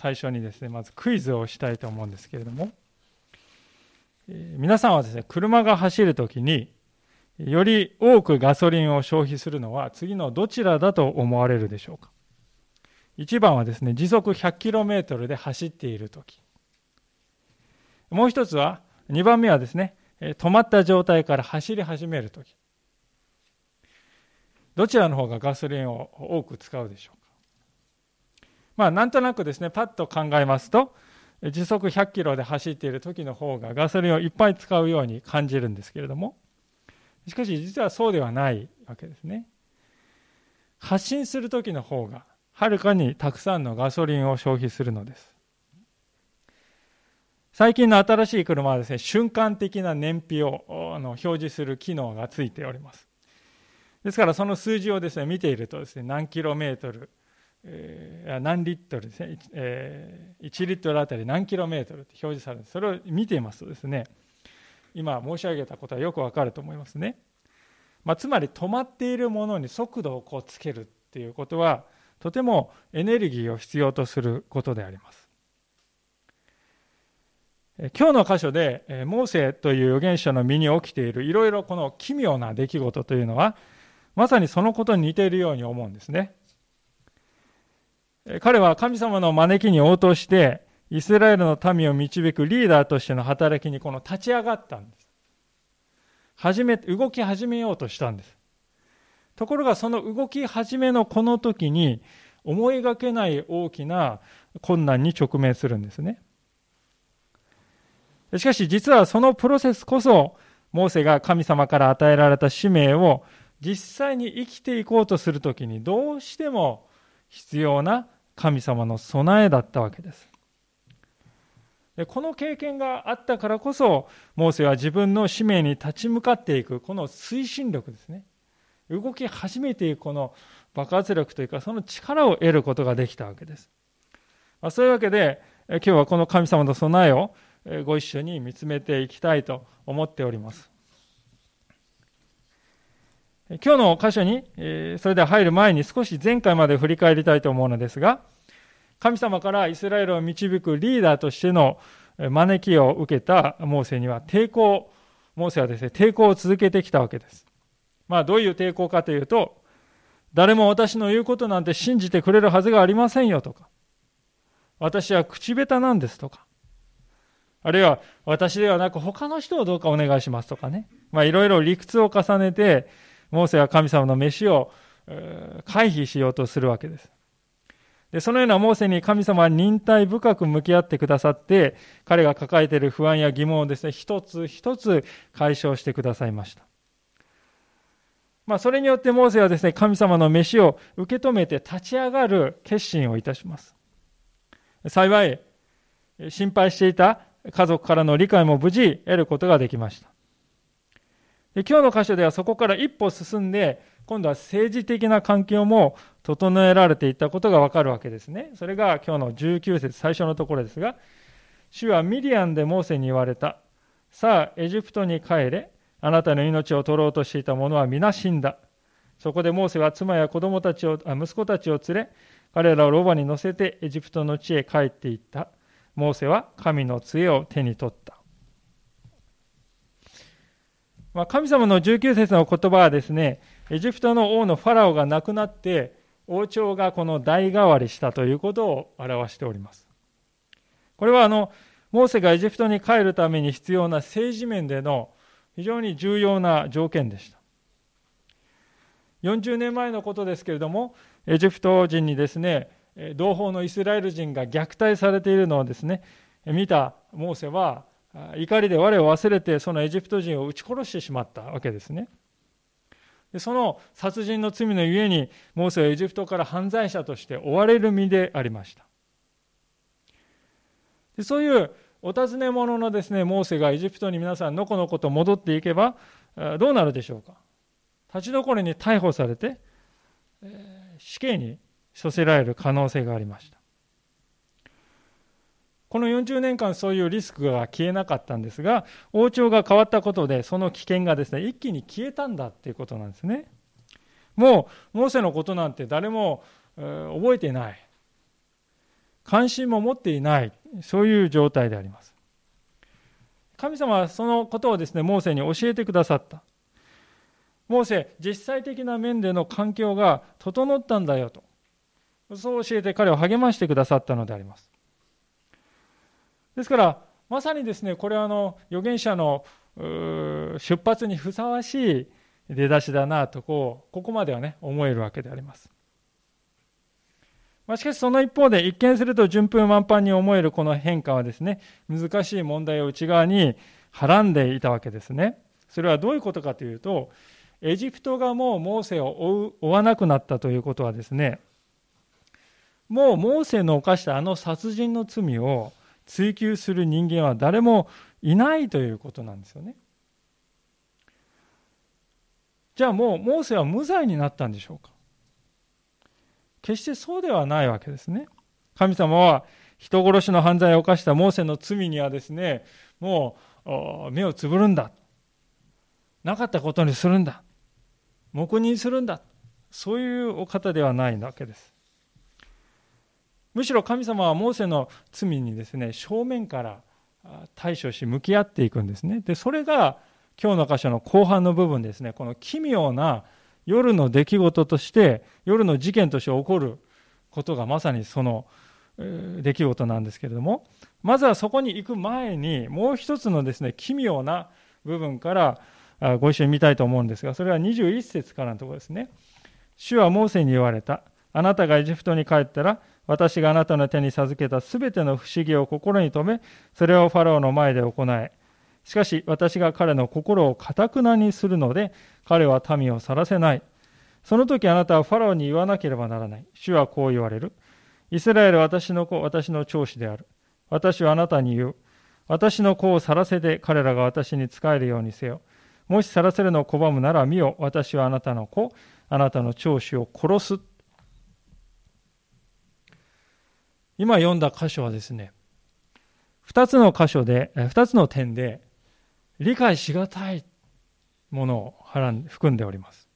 最初にですねまずクイズをしたいと思うんですけれども、えー、皆さんはですね車が走るときにより多くガソリンを消費するのは次のどちらだと思われるでしょうか？1番はですね時速 100km で走っているときもう一つは2番目はですね止まった状態から走り始めるときどちらの方がガソリンを多く使うでしょう？まあなんとなくですねパッと考えますと時速100キロで走っている時の方がガソリンをいっぱい使うように感じるんですけれどもしかし実はそうではないわけですね。発進する時の方がはるかにたくさんのガソリンを消費するのです。最近の新しい車はですね瞬間的な燃費をあの表示する機能がついております。ですからその数字をですね見ているとですね何キロメートル、えー、何リットルですね、えー、1リットルあたり何キロメートルって表示されるそれを見ていますとですね今申し上げたことはよくわかると思いますね、まあ、つまり止まっているものに速度をこうつけるっていうことはとてもエネルギーを必要とすることであります。今日の箇所でモーセという預言者の身に起きているいろいろこの奇妙な出来事というのはまさにそのことに似ているように思うんですね。彼は神様の招きに応答して、イスラエルの民を導くリーダーとしての働きにこの立ち上がったんです。始め、動き始めようとしたんです。ところがその動き始めのこの時に思いがけない大きな困難に直面するんですね。しかし実はそのプロセスこそ、モーセが神様から与えられた使命を実際に生きていこうとするときにどうしても必要な神様の備えだったわけです。でこの経験があったからこそ、モーセは自分の使命に立ち向かっていく、この推進力ですね。動き始めていくこの爆発力というか、その力を得ることができたわけです。まあ、そういうわけで、今日はこの神様の備えをご一緒に見つめていきたいと思っております。今日の箇所に、それでは入る前に少し前回まで振り返りたいと思うのですが、神様からイスラエルを導くリーダーとしての招きを受けたモーセには抵抗、モーセはですね、抵抗を続けてきたわけです。まあ、どういう抵抗かというと、誰も私の言うことなんて信じてくれるはずがありませんよとか、私は口下手なんですとか、あるいは私ではなく他の人をどうかお願いしますとかね、まあ、いろいろ理屈を重ねて、モーセは神様の飯を回避しようとするわけです。でそのようなモーセに神様は忍耐深く向き合ってくださって、彼が抱えている不安や疑問をですね、一つ一つ解消してくださいました。まあ、それによってモーセはですね、神様の飯を受け止めて立ち上がる決心をいたします。幸い、心配していた家族からの理解も無事得ることができました。今日の箇所ではそこから一歩進んで、今度は政治的な環境も整えられていったことがわかるわけですね。それが今日の19節最初のところですが、主はミディアンでモーセに言われた。さあ、エジプトに帰れ。あなたの命を取ろうとしていた者は皆死んだ。そこでモーセは妻や子供たちを、あ息子たちを連れ、彼らをロバに乗せてエジプトの地へ帰っていった。モーセは神の杖を手に取った。まあ、神様の19節の言葉はですね、エジプトの王のファラオが亡くなって、王朝がこの代替わりしたということを表しております。これはあの、モーセがエジプトに帰るために必要な政治面での非常に重要な条件でした。40年前のことですけれども、エジプト人にですね、同胞のイスラエル人が虐待されているのをですね、見たモーセは、怒りで我を忘れてそのエジプト人を撃ち殺してしまったわけですね。でその殺人の罪のゆえにモーセはエジプトから犯罪者として追われる身でありました。でそういうお尋ね者のですねモーセがエジプトに皆さんのこのこと戻っていけばどうなるでしょうか立ち残りに逮捕されて死刑に処せられる可能性がありました。この40年間そういうリスクが消えなかったんですが、王朝が変わったことで、その危険がですね、一気に消えたんだっていうことなんですね。もう、モーセのことなんて誰も、覚えていない。関心も持っていない、そういう状態であります。神様はそのことをですね、モーセに教えてくださった。モーセ、実際的な面での環境が整ったんだよと。そう教えて彼を励ましてくださったのであります。ですから、まさにですね、これはあの預言者の出発にふさわしい出だしだなとこう、ここまではね、思えるわけであります。まあ、しかしその一方で、一見すると順風満帆に思えるこの変化はですね、難しい問題を内側にはらんでいたわけですね。それはどういうことかというと、エジプトがもうモーセを追追わなくなったということはですね、もうモーセの犯したあの殺人の罪を追及する人間は誰もいないということなんですよね。じゃあもうモーセは無罪になったんでしょうか？決してそうではないわけですね。神様は人殺しの犯罪を犯したモーセの罪にはですね、もう目をつぶるんだ。なかったことにするんだ。黙認するんだ。そういうお方ではないわけです。むしろ神様はモーセの罪にですね正面から対処し向き合っていくんですね。でそれが今日の箇所の後半の部分ですね。この奇妙な夜の出来事として夜の事件として起こることがまさにその出来事なんですけれどもまずはそこに行く前にもう一つのですね奇妙な部分からご一緒に見たいと思うんですがそれは21節からのところですね。主はモーセに言われた。あなたがエジプトに帰ったら私があなたの手に授けたすべての不思議を心に留め、それをファラオの前で行え。しかし私が彼の心をかたくなにするので、彼は民を去らせない。その時あなたはファラオに言わなければならない。主はこう言われる。イスラエル私の子、私の長子である。私はあなたに言う。私の子を去らせて彼らが私に仕えるようにせよ。もし去らせるのを拒むなら見よ。私はあなたの子、あなたの長子を殺す。今読んだ箇所はですね、二つの箇所で、二つの点で理解しがたいものを含んでおります。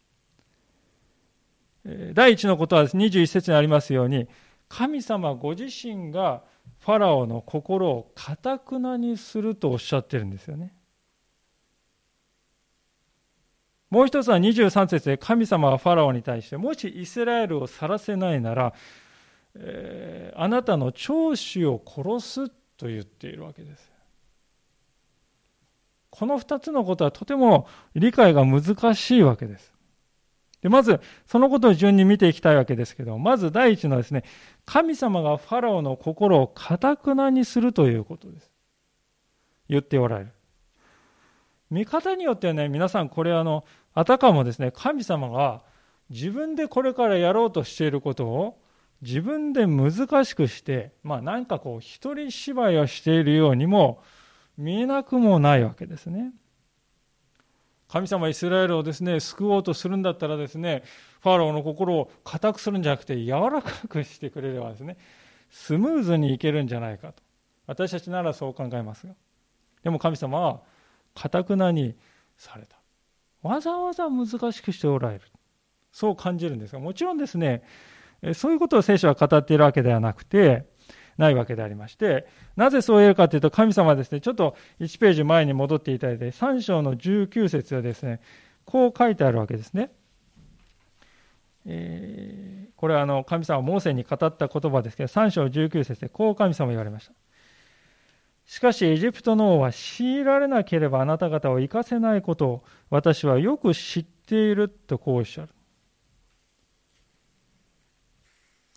第一のことは21節にありますように、神様ご自身がファラオの心をかたくなにするとおっしゃってるんですよね。もう一つは23節で神様はファラオに対して、もしイスラエルを去らせないなら、え、あなたの長子を殺すと言っているわけです。この2つのことはとても理解が難しいわけです。でまず、そのことを順に見ていきたいわけですけど、まず第一のですね、神様がファラオの心をかたくなにするということです。言っておられる。見方によってはね、皆さんこれあの、あたかもですね、神様が自分でこれからやろうとしていることを自分で難しくして、まあ、なんかこう一人芝居をしているようにも見えなくもないわけですね。神様イスラエルをですね救おうとするんだったらですねファラオの心を固くするんじゃなくて柔らかくしてくれればですねスムーズにいけるんじゃないかと。私たちならそう考えますが。でも神様はかたくなにされた。わざわざ難しくしておられる。そう感じるんですがもちろんですねそういうことを聖書は語っているわけではなくて、ないわけでありまして、なぜそう言えるかというと、神様はですね、ちょっと1ページ前に戻っていただいて、3章の19節はですね、こう書いてあるわけですね。えー、これはあの神様はモーセに語った言葉ですけど、3章19節でこう神様言われました。しかしエジプトの王は強いられなければあなた方を生かせないことを私はよく知っているとこうおっしゃる。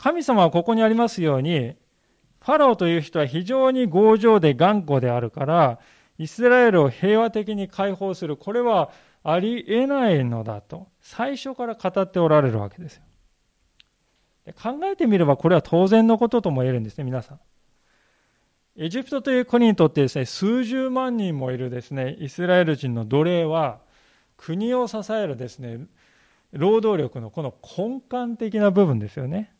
神様はここにありますように、ファラオという人は非常に強情で頑固であるから、イスラエルを平和的に解放する、これはありえないのだと、最初から語っておられるわけですよ。考えてみればこれは当然のこととも言えるんですね、皆さん。エジプトという国にとってですね、数十万人もいるですね、イスラエル人の奴隷は、国を支えるですね、労働力のこの根幹的な部分ですよね。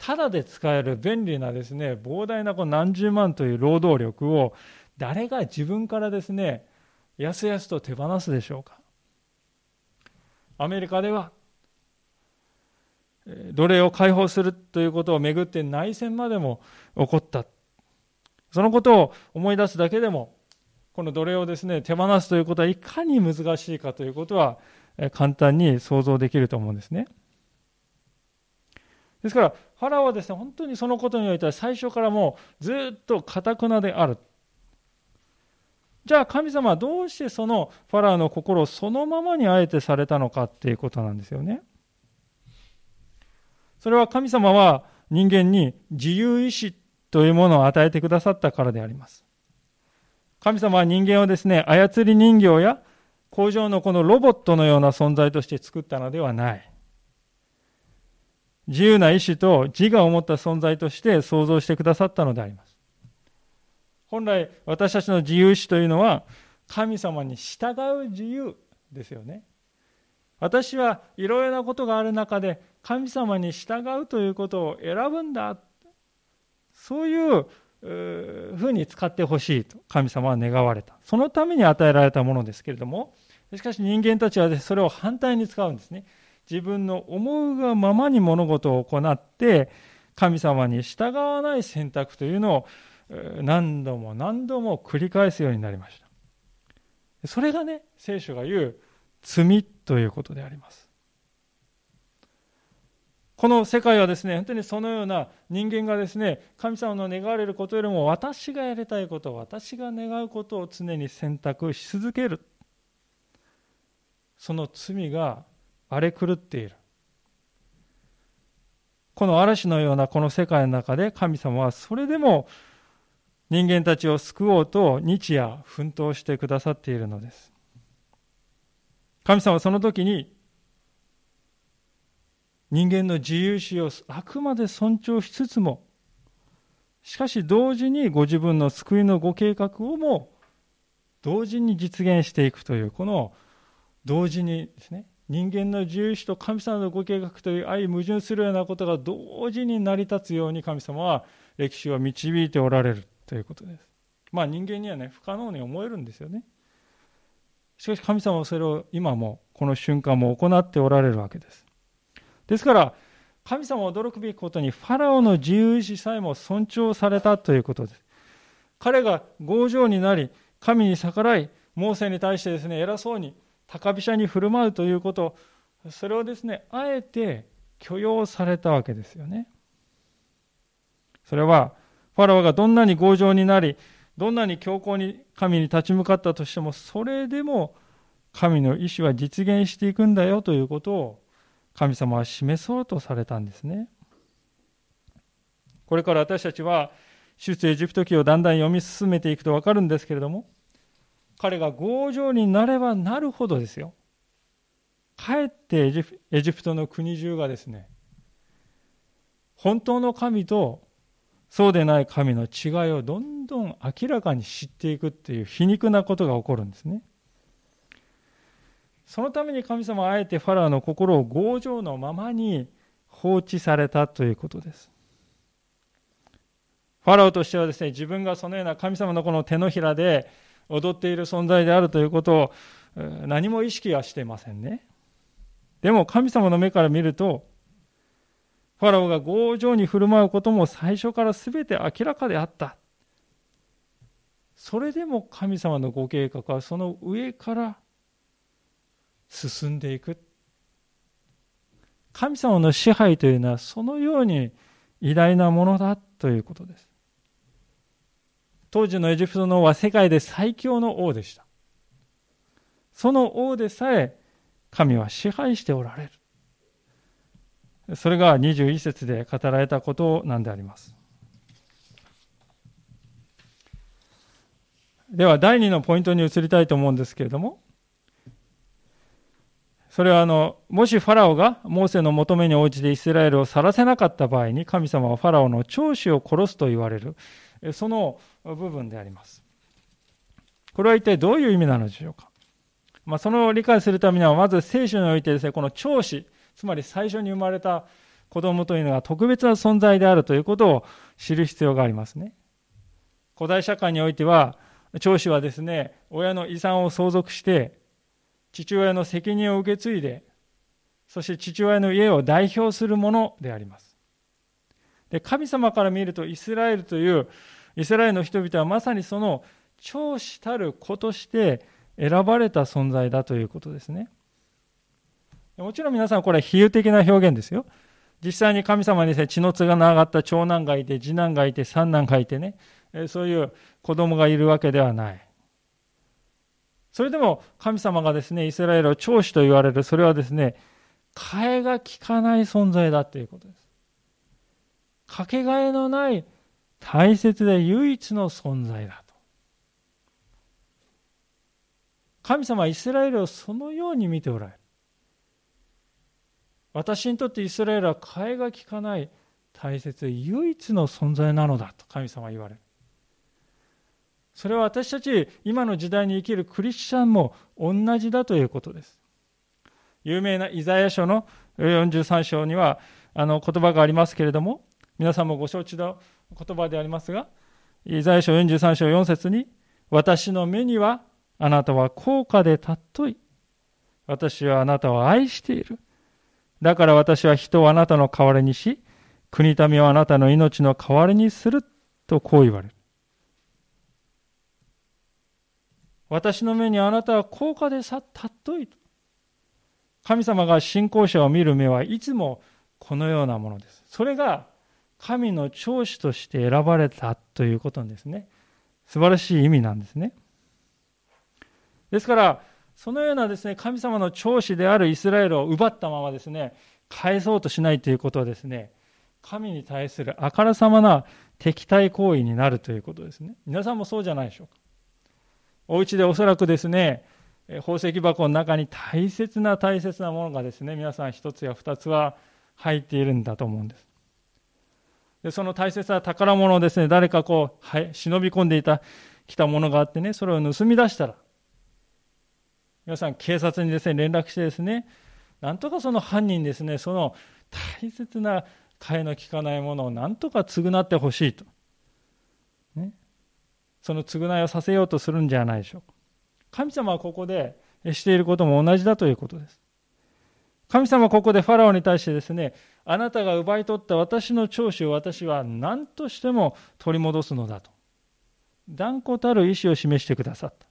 ただで使える便利なですね、膨大なこの何十万という労働力を誰が自分からですね、やすやすと手放すでしょうか。アメリカでは、奴隷を解放するということをめぐって内戦までも起こった。そのことを思い出すだけでも、この奴隷をですね、手放すということはいかに難しいかということは簡単に想像できると思うんですね。ですから、ファラオはですね、本当にそのことにおいては最初からもうずっとかたくなである。じゃあ神様はどうしてそのファラオの心をそのままにあえてされたのかっていうことなんですよね。それは神様は人間に自由意志というものを与えてくださったからであります。神様は人間をですね、操り人形や工場のこのロボットのような存在として作ったのではない。自由な意志と自我を持った存在として創造してくださったのであります。本来私たちの自由意志というのは神様に従う自由ですよね。私はいろいろなことがある中で神様に従うということを選ぶんだ。そういうふうに使ってほしいと神様は願われた。そのために与えられたものですけれども、しかし人間たちはそれを反対に使うんですね。自分の思うがままに物事を行って神様に従わない選択というのを何度も何度も繰り返すようになりました。それがね、聖書が言う罪ということであります。この世界はですね、本当にそのような人間がですね、神様の願われることよりも私がやりたいこと、私が願うことを常に選択し続ける。その罪が荒れ狂っている。この嵐のようなこの世界の中で神様はそれでも人間たちを救おうと日夜奮闘してくださっているのです。神様はその時に人間の自由視をあくまで尊重しつつもしかし同時にご自分の救いのご計画をも同時に実現していくというこの同時にですね人間の自由意志と神様のご計画という相矛盾するようなことが同時に成り立つように神様は歴史を導いておられるということです。まあ人間にはね、不可能に思えるんですよね。しかし神様はそれを今もこの瞬間も行っておられるわけです。ですから神様は驚くべきことにファラオの自由意志さえも尊重されたということです。彼が強情になり神に逆らいモーセに対してですね偉そうに高飛車に振る舞うということそれをですねあえて許容されたわけですよね。それはファラオがどんなに強情になりどんなに強硬に神に立ち向かったとしてもそれでも神の意志は実現していくんだよということを神様は示そうとされたんですね。これから私たちは出エジプト記をだんだん読み進めていくと分かるんですけれども彼が強情になればなるほどですよ。かえってエジプトの国中がですね、本当の神とそうでない神の違いをどんどん明らかに知っていくっていう皮肉なことが起こるんですね。そのために神様はあえてファラオの心を強情のままに放置されたということです。ファラオとしてはですね、自分がそのような神様のこの手のひらで踊っている存在であるということを何も意識はしてませんね。でも神様の目から見ると、ファラオが強情に振る舞うことも最初から全て明らかであった。それでも神様のご計画はその上から進んでいく。神様の支配というのはそのように偉大なものだということです。当時のエジプトの王は世界で最強の王でした。その王でさえ神は支配しておられる。それが21節で語られたことなんであります。では第2のポイントに移りたいと思うんですけれども、それはあの、もしファラオがモーセの求めに応じてイスラエルを去らせなかった場合に神様はファラオの長子を殺すと言われる。その部分であります。これは一体どういう意味なのでしょうか？まあ、その理解するためには、まず聖書においてですね、この長子、つまり最初に生まれた子供というのが特別な存在であるということを知る必要がありますね。古代社会においては、長子はですね、親の遺産を相続して、父親の責任を受け継いで、そして父親の家を代表するものであります。で神様から見るとイスラエルというイスラエルの人々はまさにその長子たる子として選ばれた存在だということですね。もちろん皆さんこれは比喩的な表現ですよ。実際に神様にですね、血のつがながった長男がいて、次男がいて、三男がいてね、そういう子供がいるわけではない。それでも神様がですね、イスラエルを長子と言われる、それはですね、替えが利かない存在だということです。かけがえのない大切で唯一の存在だと。神様はイスラエルをそのように見ておられる。私にとってイスラエルは替えが利かない大切で唯一の存在なのだと神様は言われる。それは私たち今の時代に生きるクリスチャンも同じだということです。有名なイザヤ書の43章にはあの言葉がありますけれども、皆さんもご承知の言葉でありますが、イザヤ書43章4節に、私の目にはあなたは高価で尊い。私はあなたを愛している。だから私は人をあなたの代わりにし、国民をあなたの命の代わりにするとこう言われる。私の目にあなたは高価でさ尊い。神様が信仰者を見る目はいつもこのようなものです。それが神の長子として選ばれたということですね。素晴らしい意味なんですね。ですから、そのようなですね、神様の長子であるイスラエルを奪ったままですね、返そうとしないということはですね、神に対するあからさまな敵対行為になるということですね。皆さんもそうじゃないでしょうか。お家でおそらくですね、宝石箱の中に大切な大切なものがですね、皆さん一つや二つは入っているんだと思うんです。でその大切な宝物をですね、誰かこう、はい、忍び込んでいた、来たものがあってね、それを盗み出したら、皆さん警察にですね、連絡してですね、なんとかその犯人ですね、その大切な替えの利かないものをなんとか償ってほしいと。ね。その償いをさせようとするんじゃないでしょうか。神様はここでしていることも同じだということです。神様はここでファラオに対してですね、あなたが奪い取った私の長子を私は何としても取り戻すのだと。断固たる意志を示してくださった。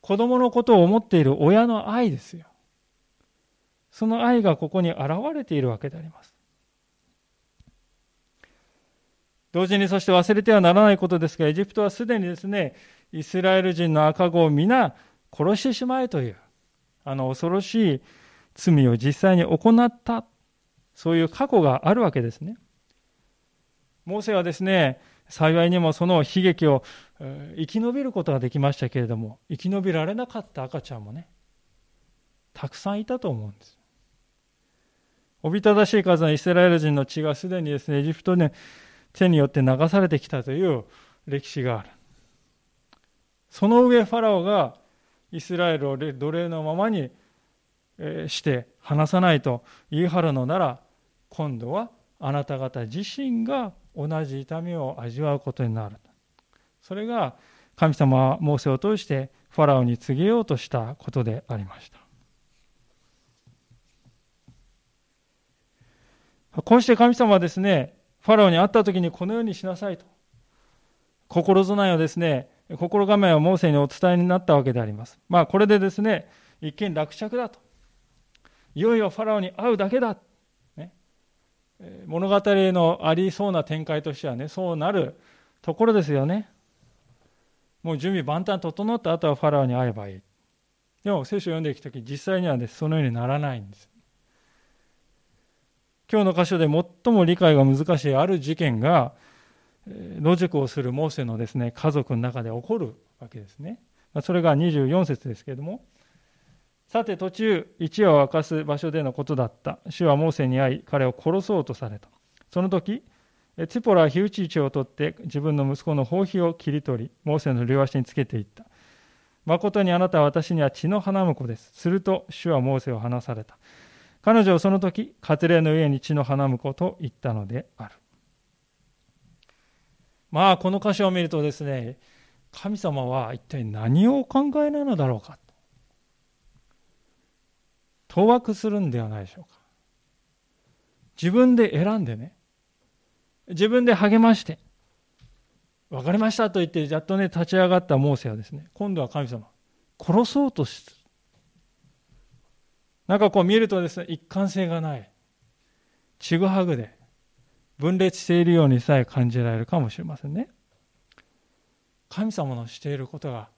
子供のことを思っている親の愛ですよ。その愛がここに現れているわけであります。同時にそして忘れてはならないことですが、エジプトはすでにですね、イスラエル人の赤子を皆殺してしまえという、あの恐ろしい罪を実際に行った、そういう過去があるわけですね。モーセはですね、幸いにもその悲劇を生き延びることができましたけれども、生き延びられなかった赤ちゃんもね、たくさんいたと思うんです。おびただしい数のイスラエル人の血がすでにですね、エジプトで手によって流されてきたという歴史がある。その上、ファラオがイスラエルを奴隷のままにして離さないと言い張るのなら、今度はあなた方自身が同じ痛みを味わうことになる。それが神様はモーセを通してファラオに告げようとしたことでありました。こうして神様はですね、ファラオに会った時にこのようにしなさいと。心備えをですね、心構えをモーセにお伝えになったわけであります。まあこれでですね、一見落着だと。いよいよファラオに会うだけだ。ね物語のありそうな展開としてはね、そうなるところですよね。もう準備万端整った後はファラオに会えばいい。でも聖書を読んでいくとき、実際にはね、そのようにならないんです。今日の箇所で最も理解が難しいある事件が、野宿をするモーセのですね、家族の中で起こるわけですね。それが24節ですけれども、さて途中、一夜を明かす場所でのことだった。主はモーセに会い、彼を殺そうとされた。その時、ツポラは火打ち石を取って自分の息子の包皮を切り取り、モーセの両足につけていった。誠にあなたは私には血の花婿です。すると主はモーセを離された。彼女はその時、割礼の上に血の花婿と言ったのである。まあ、この箇所を見るとですね、神様は一体何をお考えなのだろうか。当惑するんではないでしょうか。自分で選んでね、自分で励まして、分かりましたと言って、やっとね、立ち上がったモーセはですね、今度は神様、殺そうとしてなんかこう見るとですね、一貫性がない。ちぐはぐで、分裂しているようにさえ感じられるかもしれませんね。神様のしていることが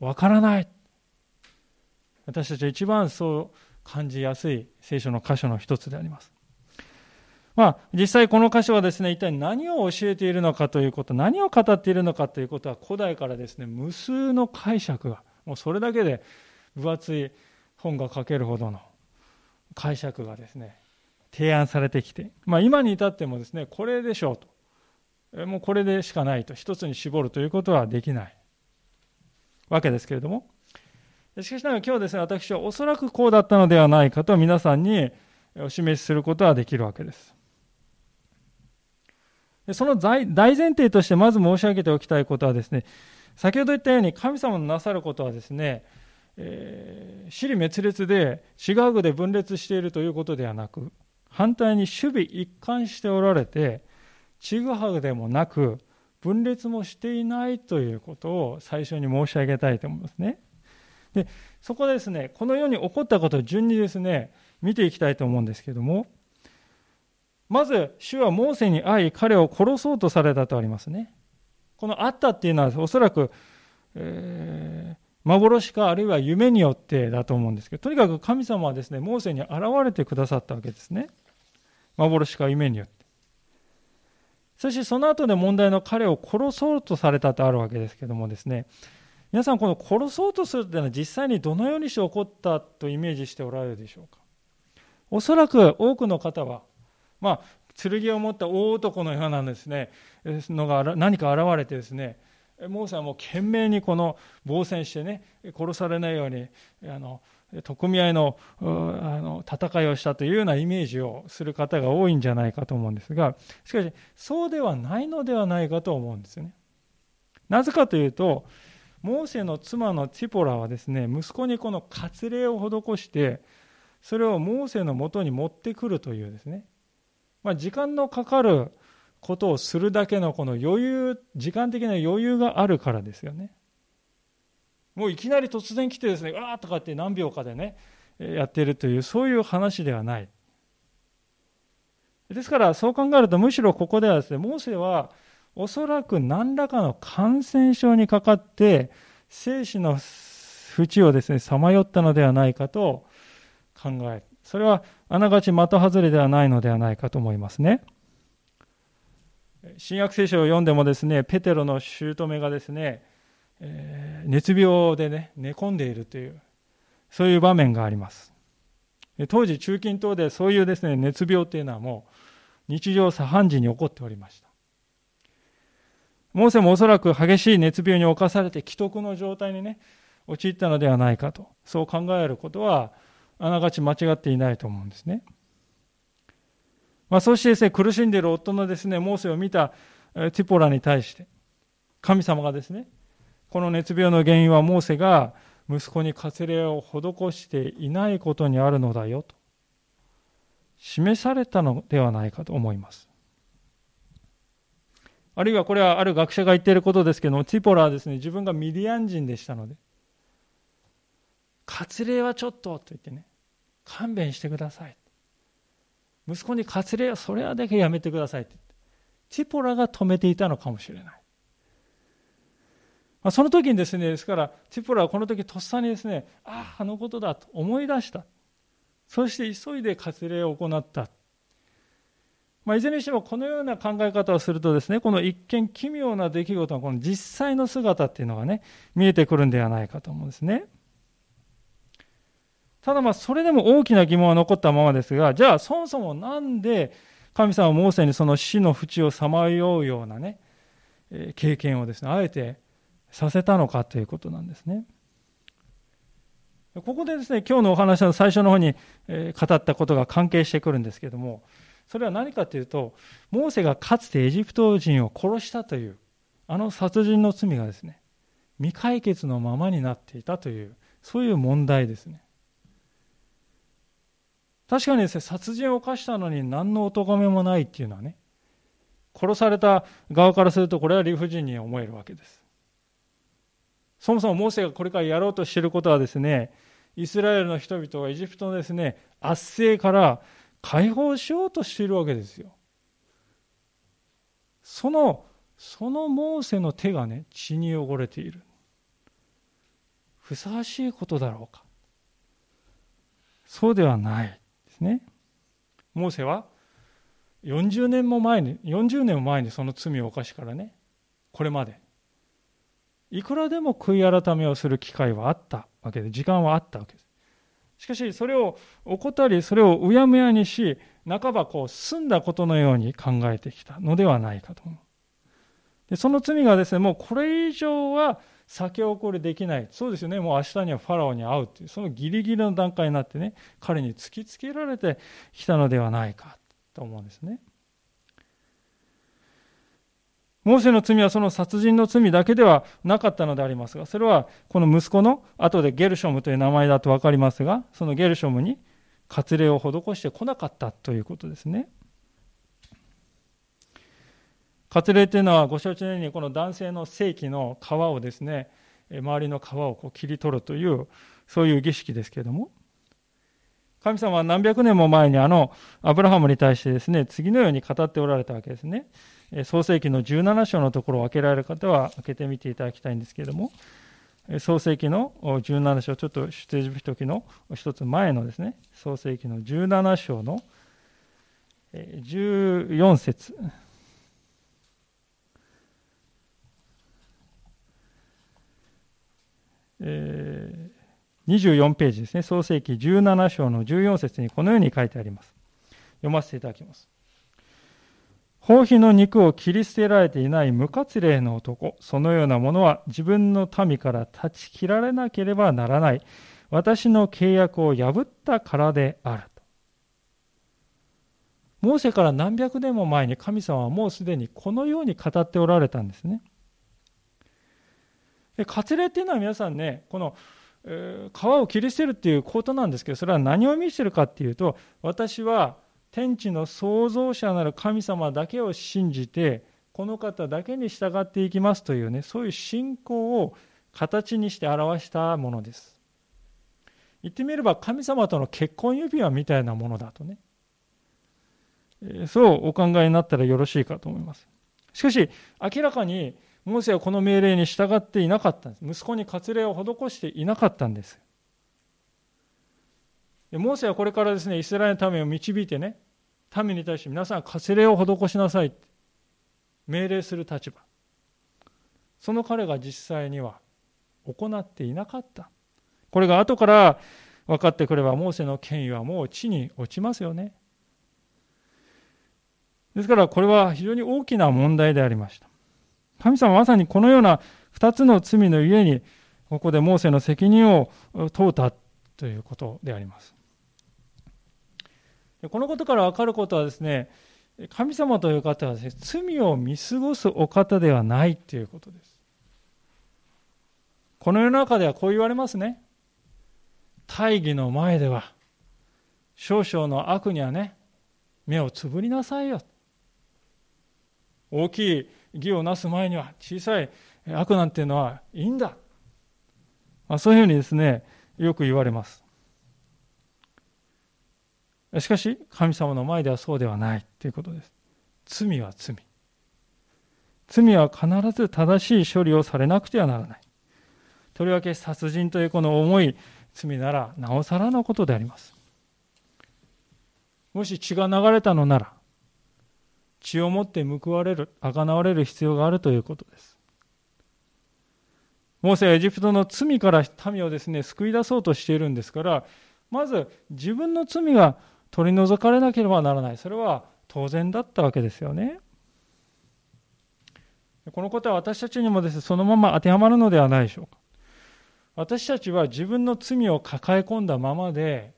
わからない。私たちは一番そう感じやすい聖書の箇所の一つであります。まあ、実際この箇所はですね、一体何を教えているのかということ、何を語っているのかということは古代からですね、無数の解釈が、もうそれだけで分厚い本が書けるほどの解釈がですね、提案されてきて、まあ、今に至ってもですね、これでしょうと。もうこれでしかないと、一つに絞るということはできないわけですけれども、しかしながら今日ですね、私はおそらくこうだったのではないかと皆さんにお示しすることはできるわけです。その大前提としてまず申し上げておきたいことはですね、先ほど言ったように神様のなさることはですね、えー、死に滅裂で違う具で分裂しているということではなく反対に守備一貫しておられてちぐはぐでもなく分裂もしていないということを最初に申し上げたいと思いますね。でそこでですねこの世に起こったことを順にですね見ていきたいと思うんですけどもまず主はモーセに会い彼を殺そうとされたとありますね。この「あった」っていうのはおそらく、えー、幻かあるいは夢によってだと思うんですけどとにかく神様はですねモーセに現れてくださったわけですね幻か夢によってそしてその後で問題の彼を殺そうとされたとあるわけですけどもですね皆さんこの殺そうとするというのは実際にどのようにして起こったとイメージしておられるでしょうか？おそらく多くの方はまあ剣を持った大男のようなですねのが何か現れてですねモーセはもう懸命にこの防戦してね殺されないようにあの取組合のあの戦いをしたというようなイメージをする方が多いんじゃないかと思うんですがしかしそうではないのではないかと思うんですよね。なぜかというとモーセの妻のチポラはですね息子にこの割礼を施してそれをモーセのもとに持ってくるというですね、まあ、時間のかかることをするだけのこの余裕、時間的な余裕があるからですよね。もういきなり突然来てですね、わーとかって何秒かでね、やってるという、そういう話ではない。ですから、そう考えると、むしろここではですね、モーセはおそらく何らかの感染症にかかって、生死の淵をですね、さまよったのではないかと考える。それはあながち的外れではないのではないかと思いますね。新約聖書を読んでもですね、ペテロの姑がですね、えー、熱病でね、寝込んでいるという、そういう場面があります。当時、中近東でそういうですね、熱病っていうのはもう日常茶飯事に起こっておりました。モーセもおそらく激しい熱病に侵されて既得の状態にね、陥ったのではないかと、そう考えることは、あながち間違っていないと思うんですね。まあ、そしてですね、苦しんでいる夫のですね、モーセを見たティポラに対して、神様がですね、この熱病の原因はモーセが息子に割礼を施していないことにあるのだよと、示されたのではないかと思います。あるいはこれはある学者が言っていることですけども、ティポラはですね、自分がミディアン人でしたので、割礼はちょっとと言ってね、勘弁してください。息子に割礼はそれはだけやめてくださいってチポラが止めていたのかもしれない。まあ、その時にですね、ですから、チポラはこの時とっさにですね、ああ、あのことだと思い出した。そして急いで割礼を行った。まあ、いずれにしてもこのような考え方をするとですね、この一見奇妙な出来事のこの実際の姿っていうのがね、見えてくるんではないかと思うんですね。ただまあそれでも大きな疑問は残ったままですが、じゃあそもそもなんで神様はモーセにその死の淵をさまようようなね、経験をですね、あえてさせたのかということなんですね。ここでですね、今日のお話の最初の方に語ったことが関係してくるんですけども、それは何かというと、モーセがかつてエジプト人を殺したという、あの殺人の罪がですね、未解決のままになっていたという、そういう問題ですね。確かにですね、殺人を犯したのに何のお咎めもないっていうのはね、殺された側からするとこれは理不尽に思えるわけです。そもそもモーセがこれからやろうとしていることはですね、イスラエルの人々はエジプトのですね、圧政から解放しようとしているわけですよ。その、そのモーセの手がね、血に汚れている。ふさわしいことだろうか。そうではないですね。モーセは40年も前に、40年も前にその罪を犯しからね、これまで。いくらでも悔い改めをする機会はあったわけで、時間はあったわけです。しかし、それを怠り、それをうやむやにし、半ばこう、済んだことのように考えてきたのではないかと思う。でその罪がですね、もうこれ以上は先送りできない。そうですよね、もう明日にはファラオに会うっていう、そのギリギリの段階になってね、彼に突きつけられてきたのではないかと思うんですね。モーセの罪はその殺人の罪だけではなかったのでありますが、それはこの息子の後でゲルショムという名前だと分かりますが、そのゲルショムに割礼を施してこなかったということですね。割礼というのはご承知のようにこの男性の性器の皮をですね、周りの皮をこう切り取るという、そういう儀式ですけれども、神様は何百年も前にあのアブラハムに対してですね、次のように語っておられたわけですね。創世記の17章のところを開けられる方は開けてみていただきたいんですけれども、創世記の17章、ちょっと出エジプト記の一つ前のですね、創世記の17章の14節えー、24ページですね、創世記17章の14節にこのように書いてあります。読ませていただきます。包皮の肉を切り捨てられていない無活霊の男、そのようなものは自分の民から断ち切られなければならない。私の契約を破ったからであると。モーセから何百年も前に神様はもうすでにこのように語っておられたんですね。で割礼っていうのは皆さんね、この、皮を切り捨てるっていうことなんですけど、それは何を意味してるかっていうと、私は天地の創造者なる神様だけを信じてこの方だけに従っていきますというねそういう信仰を形にして表したものです。言ってみれば神様との結婚指輪みたいなものだとね。そうお考えになったらよろしいかと思います。しかし明らかにモーセはこの命令に従っていなかったんです息子に割礼を施していなかったんですモーセはこれからですね、イスラエルの民を導いてね、民に対して皆さん、割礼を施しなさいって命令する立場。その彼が実際には行っていなかった。これが後から分かってくれば、モーセの権威はもう地に落ちますよね。ですから、これは非常に大きな問題でありました。神様はまさにこのような2つの罪のゆえに、ここでモーセの責任を問うたということであります。このことから分かることはですね、神様という方はですね、罪を見過ごすお方ではないということです。この世の中ではこう言われますね。大義の前では、少々の悪にはね、目をつぶりなさいよ。大きい義をなす前には小さい悪なんていうのはいいんだ。まあ、そういうふうにですね、よく言われます。しかし、神様の前ではそうではないということです。罪は罪。罪は必ず正しい処理をされなくてはならない。とりわけ殺人というこの重い罪なら、なおさらのことであります。もし血が流れたのなら、血をもって報われる、贖われる必要があるということです。モーセはエジプトの罪から民をですね、救い出そうとしているんですから、まず自分の罪が取り除かれなければならない。それは当然だったわけですよね。このことは私たちにもですね、そのまま当てはまるのではないでしょうか。私たちは自分の罪を抱え込んだままで、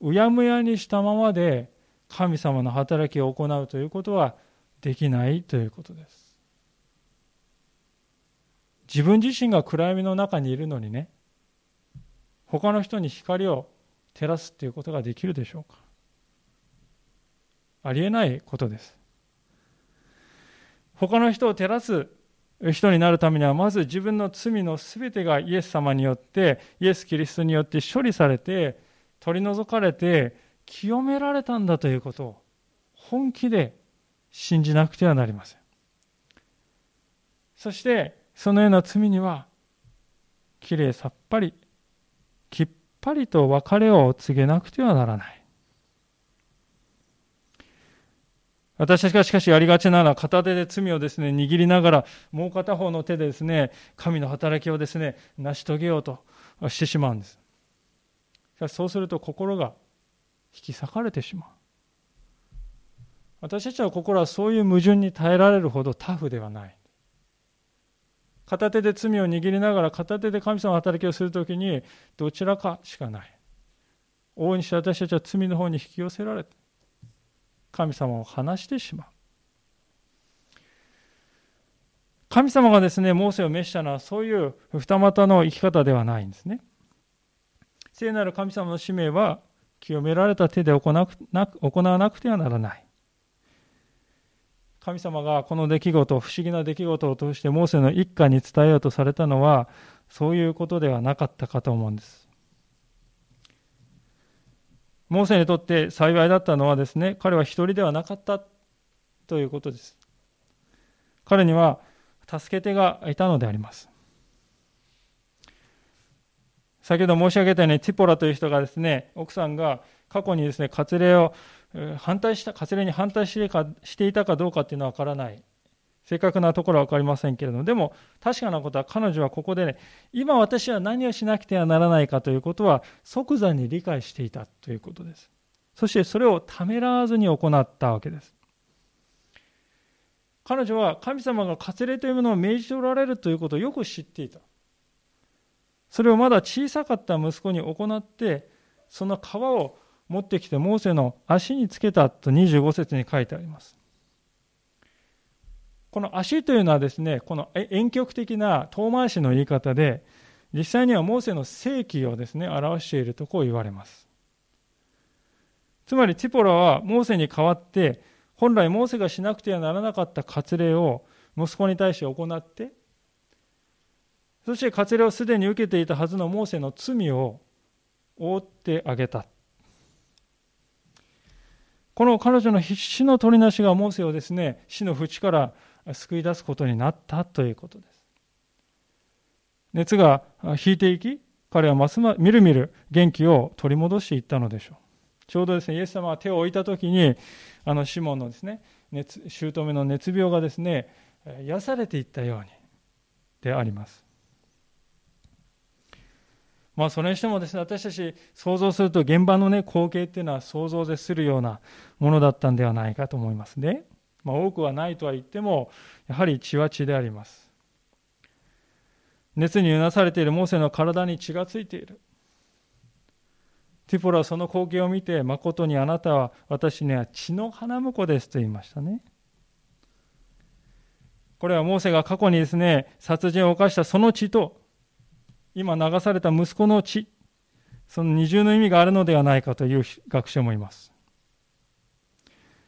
うやむやにしたままで神様の働きを行うということはできないということです。自分自身が暗闇の中にいるのにね、他の人に光を照らすということができるでしょうか。ありえないことです。他の人を照らす人になるためには、まず自分の罪のすべてがイエス様によって、イエス・キリストによって処理されて、取り除かれて、清められたんだということを本気で信じなくてはなりません。そして、そのような罪には、きれいさっぱり、きっぱりと別れを告げなくてはならない。私たちがしかしやりがちなのは片手で罪をですね、握りながら、もう片方の手でですね、神の働きをですね、成し遂げようとしてしまうんです。そうすると心が引き裂かれてしまう。私たちは心はそういう矛盾に耐えられるほどタフではない。片手で罪を握りながら片手で神様の働きをするときにどちらかしかない。大いにして私たちは罪の方に引き寄せられて神様を離してしまう。神様がですね、モーセを召したのはそういう二股の生き方ではないんですね。聖なる神様の使命は清められた手で行わなくてはならない。神様がこの出来事、不思議な出来事を通してモーセの一家に伝えようとされたのは、そういうことではなかったかと思うんです。モーセにとって幸いだったのはですね、彼は一人ではなかったということです。彼には助け手がいたのであります。先ほど申し上げたように、ティポラという人がですね、奥さんが過去にですね、割礼を反対した、割礼に反対してかしていたかどうかっていうのは分からない。正確なところは分かりませんけれども、でも確かなことは彼女はここでね、今私は何をしなくてはならないかということは即座に理解していたということです。そしてそれをためらわずに行ったわけです。彼女は神様が割礼というものを命じておられるということをよく知っていた。それをまだ小さかった息子に行って、その皮を持ってきてモーセの足につけたと25節に書いてあります。この足というのはですね、この遠曲的な遠回しの言い方で、実際にはモーセの正規をですね、表しているとこう言われます。つまり、ティポラはモーセに代わって、本来モーセがしなくてはならなかった割礼を息子に対して行って、そして割礼をすでに受けていたはずのモーセの罪を覆ってあげた。この彼女の必死の取りなしがモーセをですね、死の淵から救い出すことになったということです。熱が引いていき、彼はますまみるみる元気を取り戻していったのでしょう。ちょうどですね、イエス様が手を置いたときに、あのシモンのですね、熱姑の熱病がですね、癒されていったようにであります。まあ、それにしてもですね、私たち想像すると現場のね、光景っていうのは想像でするようなものだったんではないかと思いますね。まあ、多くはないとは言っても、やはり血は血であります。熱にうなされているモーセの体に血がついている。ティポラはその光景を見て、誠にあなたは私には血の花婿ですと言いましたね。これはモーセが過去にですね、殺人を犯したその血と、今流された息子の血、その二重の意味があるのではないかという学者もいます。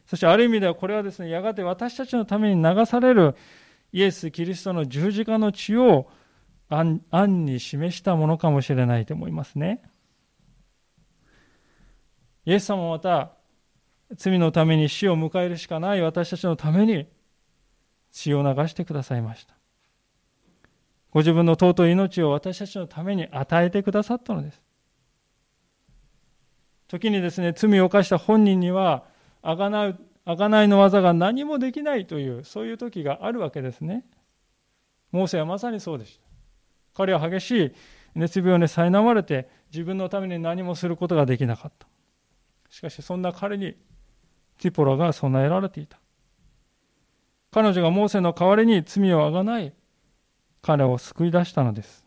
そしてある意味ではこれはですね、やがて私たちのために流されるイエス・キリストの十字架の血を暗に示したものかもしれないと思いますね。イエス様はまた罪のために死を迎えるしかない私たちのために血を流してくださいました。ご自分の尊い命を私たちのために与えてくださったのです。時にですね、罪を犯した本人には、あがない、あがないの技が何もできないという、そういう時があるわけですね。モーセはまさにそうでした。彼は激しい熱病に苛まれて、自分のために何もすることができなかった。しかし、そんな彼に、ティポラが備えられていた。彼女がモーセの代わりに罪をあがない、彼を救い出したのです。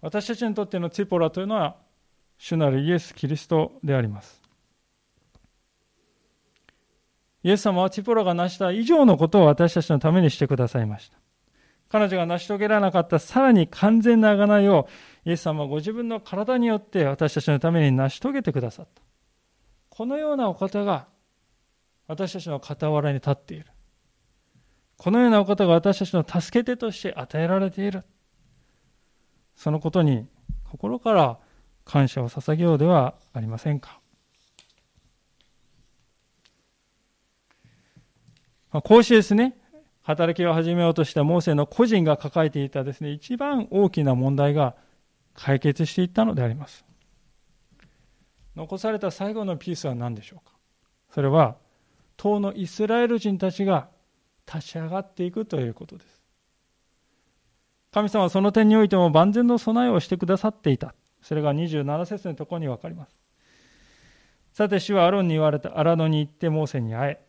私たちにとってのティポラというのは、主なるイエス・キリストであります。イエス様はティポラが成した以上のことを私たちのためにしてくださいました。彼女が成し遂げられなかったさらに完全な贖いをイエス様はご自分の体によって私たちのために成し遂げてくださった。このようなお方が私たちの傍らに立っている。このようなお方が私たちの助け手として与えられている。そのことに心から感謝を捧げようではありませんか。こうしてですね、働きを始めようとしたモーセの個人が抱えていたですね、一番大きな問題が解決していったのであります。残された最後のピースは何でしょうかそれは、当のイスラエル人たちが立ち上がっていくということです。神様はその点においても万全の備えをしてくださっていた。それが27節のところに分かります。さて、主はアロンに言われた荒野に行ってモーセに会え。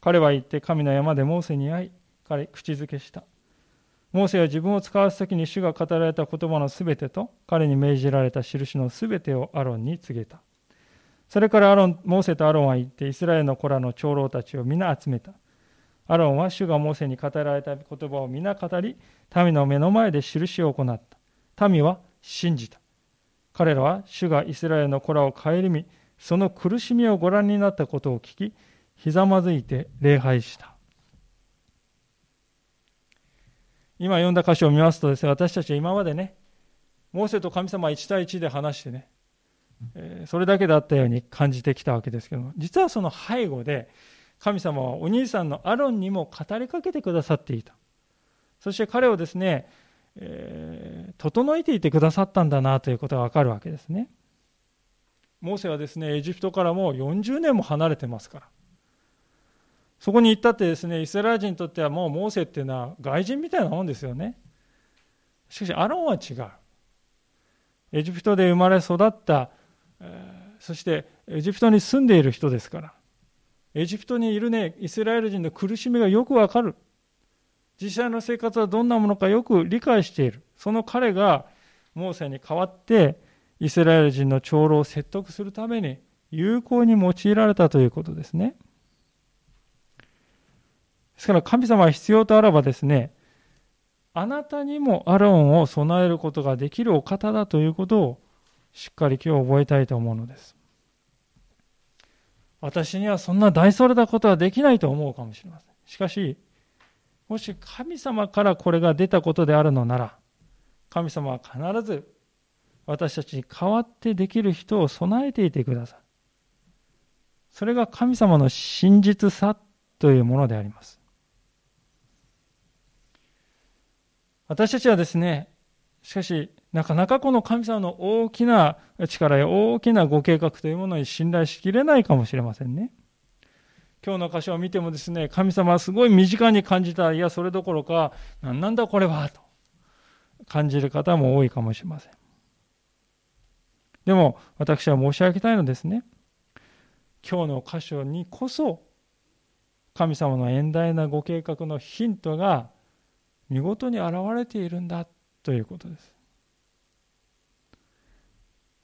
彼は行って神の山でモーセに会い、彼、口づけした。モーセは自分を使わすときに主が語られた言葉のすべてと、彼に命じられた印のすべてをアロンに告げた。それからアロン、モーセとアロンは行って、イスラエルの子らの長老たちを皆集めた。アロンは主がモーセに語られた言葉を皆語り、民の目の前で印を行った。民は信じた。彼らは主がイスラエルの子らを顧み、その苦しみをご覧になったことを聞き、ひざまずいて礼拝した。今読んだ箇所を見ますとですね、私たちは今までね、モーセと神様は1対1で話してね、えー、それだけだったように感じてきたわけですけども、実はその背後で、神様はお兄さんのアロンにも語りかけてくださっていた。そして彼をですね、えー、整えていてくださったんだなということがわかるわけですね。モーセはですね、エジプトからもう40年も離れてますから。そこに行ったってですね、イスラエル人にとってはもうモーセっていうのは外人みたいなもんですよね。しかし、アロンは違う。エジプトで生まれ育った、えー、そしてエジプトに住んでいる人ですから。エジプトにいるね、イスラエル人の苦しみがよくわかる。実際の生活はどんなものかよく理解している。その彼がモーセに代わってイスラエル人の長老を説得するために有効に用いられたということですね。ですから神様は必要とあらばですね、あなたにもアロンを備えることができるお方だということをしっかり今日覚えたいと思うのです。私にはそんな大それたことはできないと思うかもしれません。しかし、もし神様からこれが出たことであるのなら、神様は必ず私たちに代わってできる人を備えていてください。それが神様の真実さというものであります。私たちはですね、しかし、なかなかこの神様の大きな力や大きなご計画というものに信頼しきれないかもしれませんね。今日の箇所を見てもですね、神様はすごい身近に感じた、いや、それどころか、何なんだこれは、と感じる方も多いかもしれません。でも、私は申し上げたいのですね。今日の箇所にこそ、神様の遠大なご計画のヒントが見事に現れているんだということです。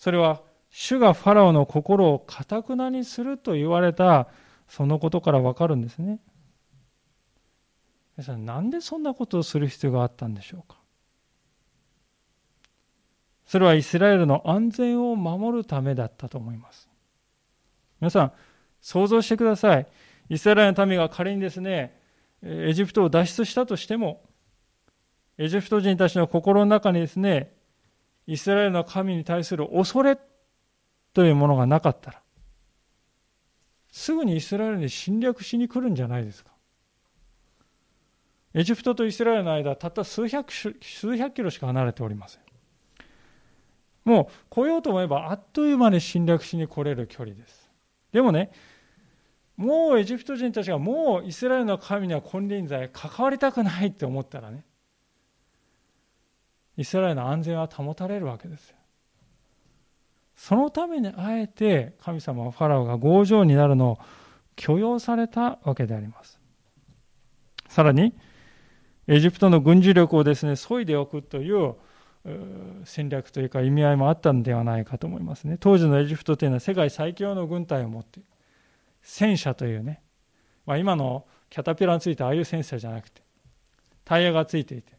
それは主がファラオの心をかたくなにすると言われたそのことからわかるんですね。皆さん、なんでそんなことをする必要があったんでしょうか？それはイスラエルの安全を守るためだったと思います。皆さん、想像してください。イスラエルの民が仮にですね、エジプトを脱出したとしても、エジプト人たちの心の中にですね、イスラエルの神に対する恐れというものがなかったら、すぐにイスラエルに侵略しに来るんじゃないですか。エジプトとイスラエルの間、たった数百数百キロしか離れておりません。もう来ようと思えばあっという間に侵略しに来れる距離です。でもね、もうエジプト人たちがもうイスラエルの神には金輪際関わりたくないって思ったらね、イスラエルの安全は保たれるわけですよ。そのためにあえて神様はファラオが強情になるのを許容されたわけであります。さらに、エジプトの軍事力をですね、削いでおくという戦略というか意味合いもあったのではないかと思いますね。当時のエジプトというのは世界最強の軍隊を持っている。戦車というね、まあ、今のキャタピラについてああいう戦車じゃなくて、タイヤがついていて、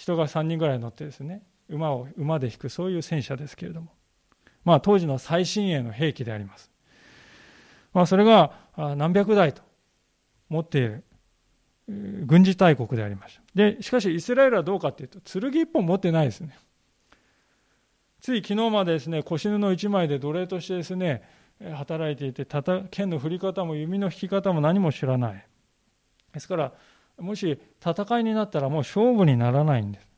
人が3人ぐらい乗ってですね馬を馬で引くそういう戦車ですけれどもまあ当時の最新鋭の兵器でありますまあ、それが何百台と持っている軍事大国でありました。で、しかしイスラエルはどうかっていうと、剣一本持ってないですね。つい昨日までですね、腰布一枚で奴隷としてですね、働いていて、剣の振り方も弓の引き方も何も知らない。ですから、もし戦いになったらもう勝負にならないんです。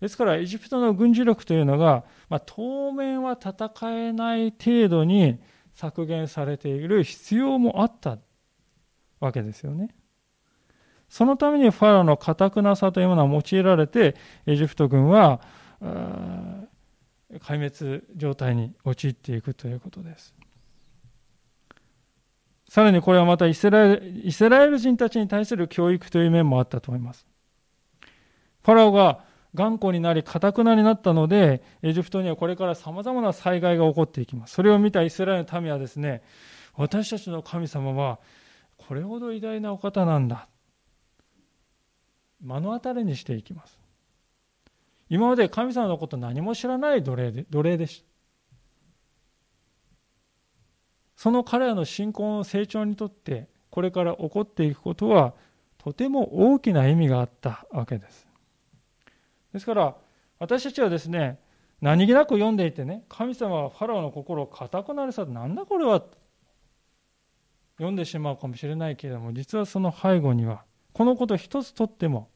ですから、エジプトの軍事力というのが、まあ、当面は戦えない程度に削減されている必要もあったわけですよね。そのためにファラオの堅くなさというものは用いられて、エジプト軍は壊滅状態に陥っていくということです。さらにこれはまたイスラエルイスラエル人たちに対する教育という面もあったと思います。ファラオが頑固になり、かたくなになったので、エジプトにはこれからさまざまな災害が起こっていきます。それを見たイスラエルの民はですね、私たちの神様はこれほど偉大なお方なんだ。目の当たりにしていきます。今まで神様のこと何も知らない奴隷で奴隷でした。その彼らの信仰の成長にとってこれから起こっていくことはとても大きな意味があったわけです。ですから私たちはですね何気なく読んでいてね神様はファラオの心を固くなりさなんだこれは読んでしまうかもしれないけれども実はその背後にはこのこと一つとっても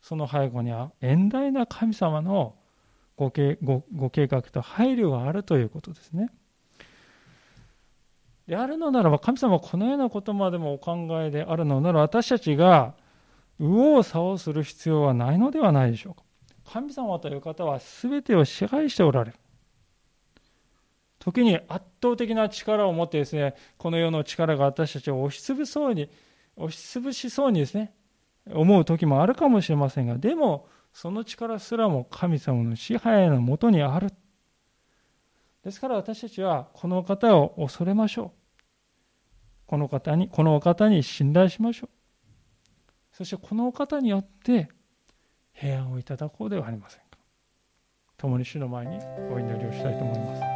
その背後には遠大な神様のご計画と配慮があるということですね。であるのならば神様はこのようなことまでもお考えであるのなら私たちが右往左往する必要はないのではないでしょうか。神様という方は全てを支配しておられる。時に圧倒的な力を持ってですね、この世の力が私たちを押しつぶそうに、押しつぶしそうにですね、思う時もあるかもしれませんが、でも、その力すらも神様の支配のもとにある。ですから私たちはこの方を恐れましょう。この方に、このお方に信頼しましょう。そしてこのお方によって平安をいただこうではありませんか。共に主の前にお祈りをしたいと思います。